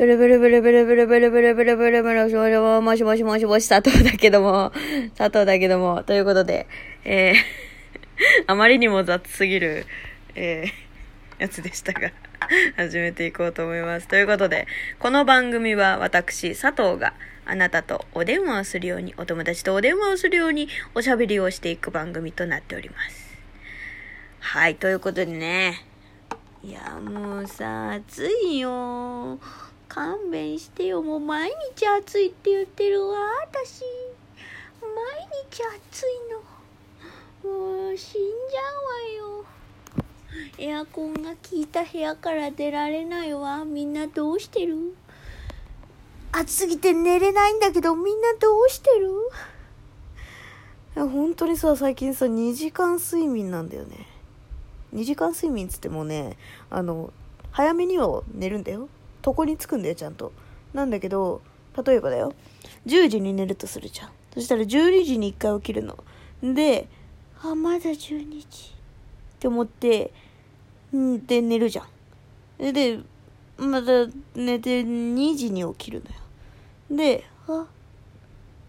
ブルブルブルブルブルブルブルブルブルブルブルブルもしもしもしもし佐藤だけども、佐藤だけども、ということで、えー、あまりにも雑すぎる、えー、やつでしたが、始めていこうと思います。ということで、この番組は私、佐藤があなたとお電話をするように、お友達とお電話をするようにおしゃべりをしていく番組となっております。はい、ということでね、いや、もうさ、暑いよ。勘弁してよ。もう毎日暑いって言ってるわ、私。毎日暑いの。もう死んじゃうわよ。エアコンが効いた部屋から出られないわ。みんなどうしてる？暑すぎて寝れないんだけど、みんなどうしてる？いや、本当にさ、最近さ、2時間睡眠なんだよね。2時間睡眠っつってもね、あの、早めには寝るんだよ。床につくんだよ、ちゃんと。なんだけど、例えばだよ。10時に寝るとするじゃん。そしたら12時に1回起きるの。で、あ、まだ12時。って思って、んで、寝るじゃん。で、また寝て2時に起きるのよ。で、あ、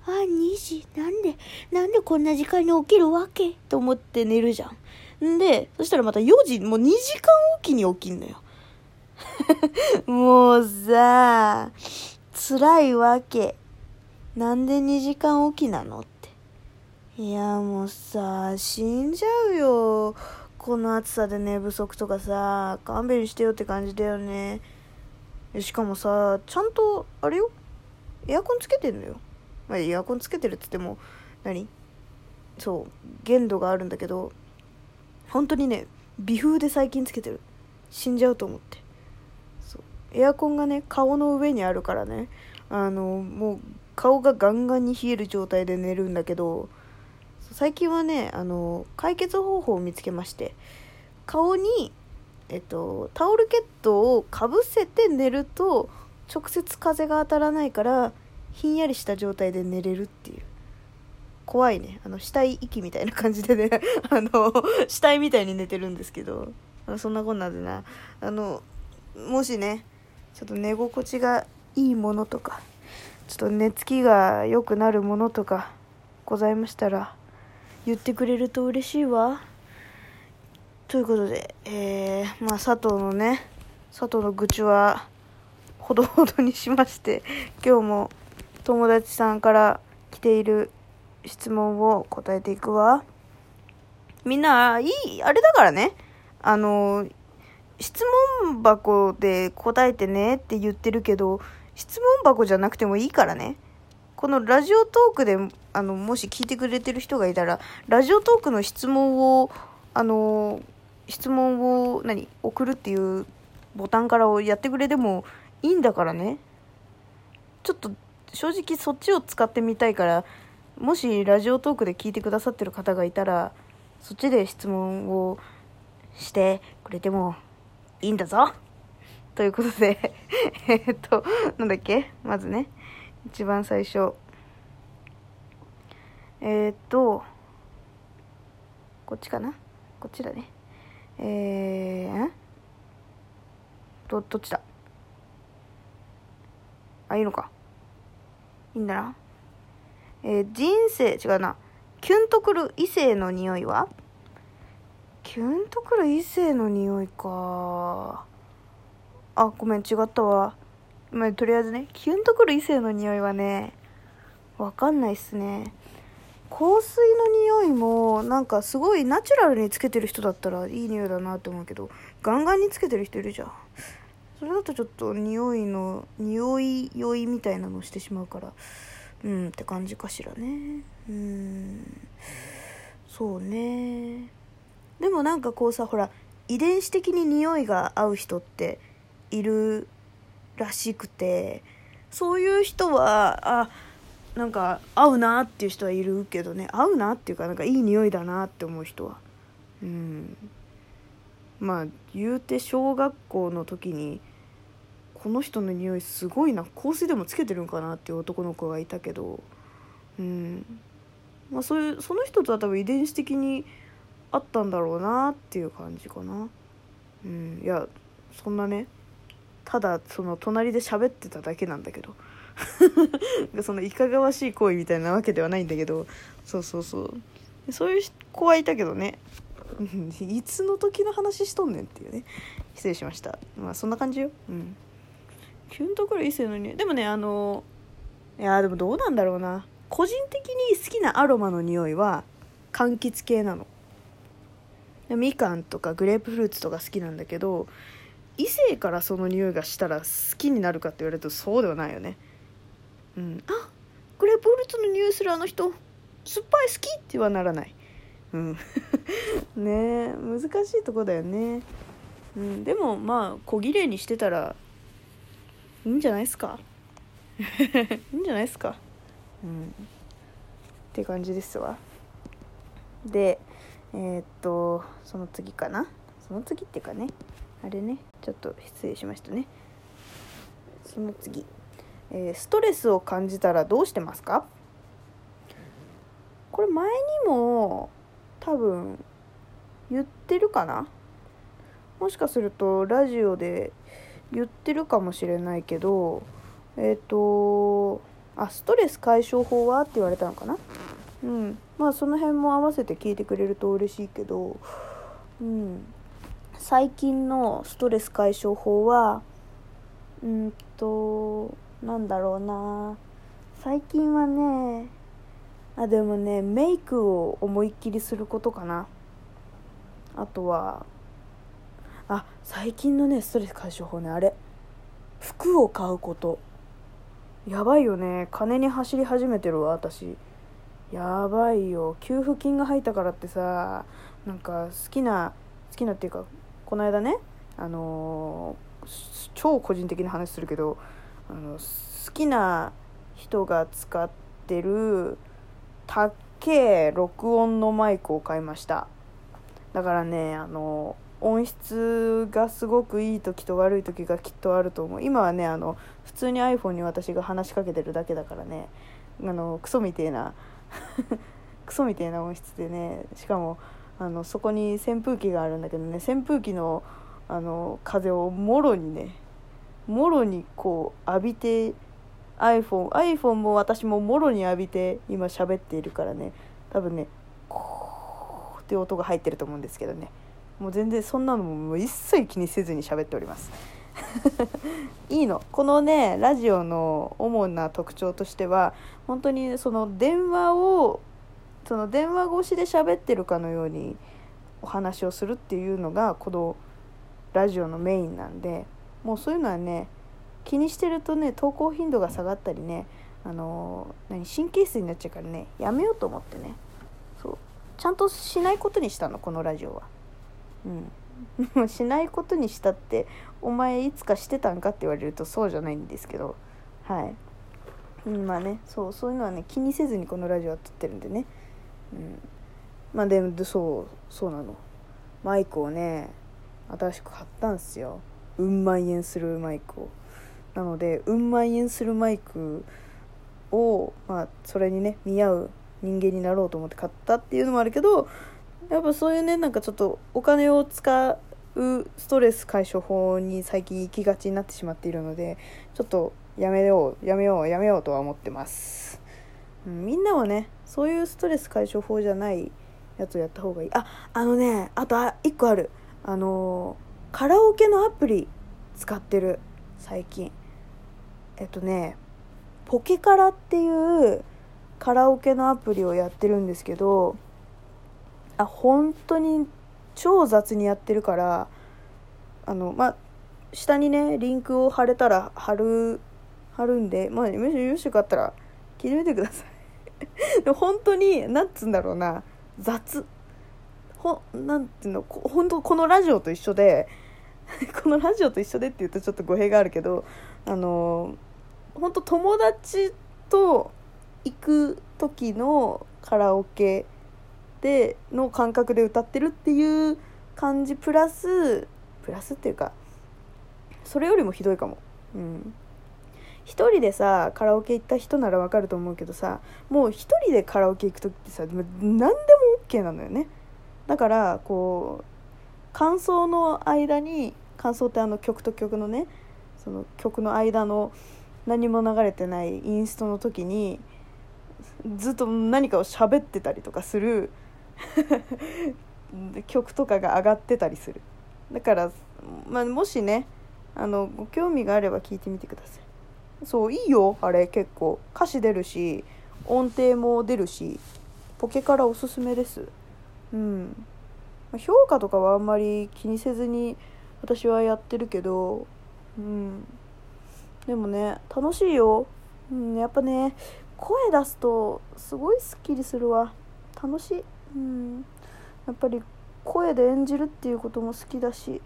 あ、2時なんで、なんでこんな時間に起きるわけ？と思って寝るじゃん。んで、そしたらまた4時、もう2時間おきに起きんのよ。もうさ、辛いわけ。なんで2時間おきなのって。いや、もうさ、死んじゃうよ。この暑さで寝不足とかさ、勘弁してよって感じだよね。しかもさ、ちゃんと、あれよ。エアコンつけてんのよ。まあ、エアコンつけてるっつっても、何？そう、限度があるんだけど、本当にね、微風で最近つけてる。死んじゃうと思って。エアコンがね、顔の上にあるからね、あの、もう、顔がガンガンに冷える状態で寝るんだけど、最近はね、あの、解決方法を見つけまして、顔に、えっと、タオルケットをかぶせて寝ると、直接風が当たらないから、ひんやりした状態で寝れるっていう。怖いね。あの、死体息みたいな感じでね、あの、死体みたいに寝てるんですけど、そんなこんなでな、あの、もしね、ちょっと寝心地がいいものとか、ちょっと寝つきが良くなるものとかございましたら、言ってくれると嬉しいわ。ということで、えー、まあ佐藤のね、佐藤の愚痴は、ほどほどにしまして、今日も友達さんから来ている質問を答えていくわ。みんな、いい、あれだからね。あの、質問箱で答えてねって言ってるけど、質問箱じゃなくてもいいからね。このラジオトークで、あの、もし聞いてくれてる人がいたら、ラジオトークの質問を、あの、質問を、何、送るっていうボタンからをやってくれてもいいんだからね。ちょっと、正直そっちを使ってみたいから、もしラジオトークで聞いてくださってる方がいたら、そっちで質問をしてくれてもいいんだぞ。ということで、えっと、なんだっけ？まずね、一番最初。えー、っと、こっちかな？こっちだね。えー、ん？ど、どっちだ？あ、いいのか。いいんだな。えー人生、違うな。キュンとくる異性の匂いは？キュンとくる異性の匂いか。あ、ごめん、違ったわ。まあ、とりあえずね、キュンとくる異性の匂いはね、わかんないっすね。香水の匂いも、なんかすごいナチュラルにつけてる人だったらいい匂いだなって思うけど、ガンガンにつけてる人いるじゃん。それだとちょっと匂いの、匂い酔いみたいなのをしてしまうから、うんって感じかしらね。うん。そうね。でもなんかこうさ、ほら、遺伝子的に匂いが合う人っているらしくて、そういう人は、あ、なんか合うなっていう人はいるけどね、合うなっていうか、なんかいい匂いだなって思う人は。うん。まあ、言うて小学校の時に、この人の匂いすごいな香水でもつけてるんかなっていう男の子がいたけどうんまあそういうその人とは多分遺伝子的にあったんだろうなっていう感じかな。うんいやそんなねただその隣で喋ってただけなんだけど。そのいかがわしい行為みたいなわけではないんだけど。そうそうそう。そういう子はいたけどね。いつの時の話しとんねんっていうね。失礼しました。まあそんな感じよ。うん。キュンとくる異性の匂い。でもねあのいやでもどうなんだろうな。個人的に好きなアロマの匂いは柑橘系なの。みかんとかグレープフルーツとか好きなんだけど異性からその匂いがしたら好きになるかって言われるとそうではないよね。うん。あグレープフルーツの匂いするあの人酸っぱい好きってはならない。うん。ね難しいとこだよね。うん。でもまあ小綺麗にしてたらいいんじゃないですか？いいんじゃないですか？うん。って感じですわ。でえー、っとその次かな？その次っていうかねあれねちょっと失礼しましたね。その次、えー、ストレスを感じたらどうしてますか？これ前にも多分言ってるかな？もしかするとラジオで言ってるかもしれないけどえっ、ー、とあストレス解消法は？って言われたのかな？うん。まあその辺も合わせて聞いてくれると嬉しいけどうん。最近のストレス解消法はうんとなんだろうな。最近はねあでもねメイクを思いっきりすることかな。あとはあ最近のねストレス解消法ねあれ。服を買うこと。やばいよね。金に走り始めてるわ私。やばいよ。給付金が入ったからってさなんか好きな好きなっていうかこの間ねあのー、超個人的な話するけどあの好きな人が使ってるたっけ録音のマイクを買いました。だからねあの音質がすごくいい時と悪い時がきっとあると思う。今はねあの普通に iPhone に私が話しかけてるだけだからね。あのクソみてえなクソみたいな音質でねしかもあのそこに扇風機があるんだけどね扇風機のあの風をもろにねもろにこう浴びて iPhone iPhone も私ももろに浴びて今喋っているからね多分ねこうって音が入ってると思うんですけどね。もう全然そんなのも一切気にせずに喋っております。いいの。このねラジオの主な特徴としては本当にその電話をその電話越しで喋ってるかのようにお話をするっていうのがこのラジオのメインなんでもうそういうのはね気にしてるとね投稿頻度が下がったりねあの何神経質になっちゃうからねやめようと思ってね。そう。ちゃんとしないことにしたのこのラジオは。うん、しないことにしたってお前いつかしてたんか？って言われるとそうじゃないんですけど。はい、うん、まあねそうそういうのはね気にせずにこのラジオは撮ってるんでね、うん、まあでもそうそうなの。マイクをね新しく買ったんですよ。うん万円するマイクを。なのでうん万円するマイクをまあそれにね見合う人間になろうと思って買ったっていうのもあるけどやっぱそういうねなんかちょっとお金を使うストレス解消法に最近行きがちになってしまっているのでちょっとやめようやめようやめようとは思ってます、うん、みんなはねそういうストレス解消法じゃないやつをやった方がいい。ああのねあとあ1個ある。あの、カラオケのアプリ使ってる。最近。えっとねポケカラっていうカラオケのアプリをやってるんですけどあ本当に超雑にやってるからあのまあ下にねリンクを貼れたら貼る貼るんでまあもしよしよかったら聞いてみてください。で本当に何つうんだろうな雑。ほなんていうの本当このラジオと一緒で このラジオと一緒でって言うとちょっと語弊があるけどあの本当友達と行く時のカラオケでの感覚で歌ってるっていう感じプラスプラスっていうかそれよりもひどいかも。うん。一人でさカラオケ行った人ならわかると思うけどさもう一人でカラオケ行く時ってさ何でも OK なのよね。だからこう感想の間に感想ってあの曲と曲のねその曲の間の何も流れてないインストの時にずっと何かを喋ってたりとかする 曲とかが上がってたりする。だから、まあ、もしねあのご興味があれば聞いてみてください。そういいよあれ結構。歌詞出るし音程も出るしポケからおすすめです。うん。評価とかはあんまり気にせずに私はやってるけどうん。でもね楽しいよ、うん、やっぱね声出すとすごいすっきりするわ。楽しい、うん、やっぱり声で演じるっていうことも好きだし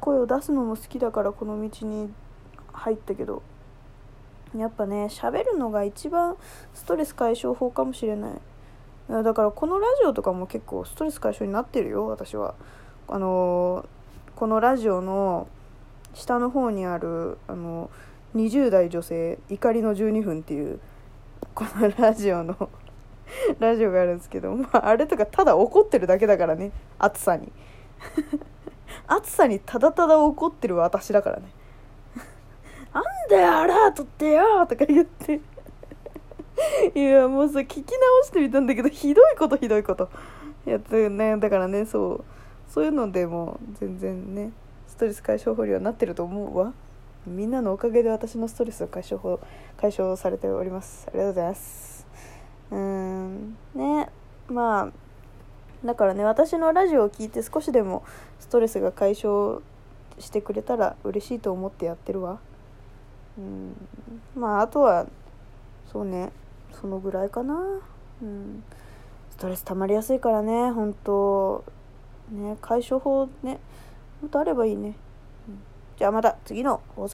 声を出すのも好きだからこの道に入ったけどやっぱね喋るのが一番ストレス解消法かもしれない。だからこのラジオとかも結構ストレス解消になってるよ私は。あのこのラジオの下の方にあるあの20代女性怒りの12分っていうこのラジオの ラジオがあるんですけど、まあ、あれとかただ怒ってるだけだからね。暑さに。暑さにただただ怒ってる私だからね。なんだよアラートってよとか言って。いやもうさ聞き直してみたんだけどひどいことひどいこと。やってねだからねそう。そういうのでも全然ねストレス解消法にはなってると思うわ。みんなのおかげで私のストレスを解消法解消されております。ありがとうございます。うん。ね。まあだからね私のラジオを聴いて少しでもストレスが解消してくれたら嬉しいと思ってやってるわ。うん。まああとはそうね。そのぐらいかな。うん。ストレス溜まりやすいからね本当。ね解消法ねもっとあればいいね、うん、じゃあまた次の放送。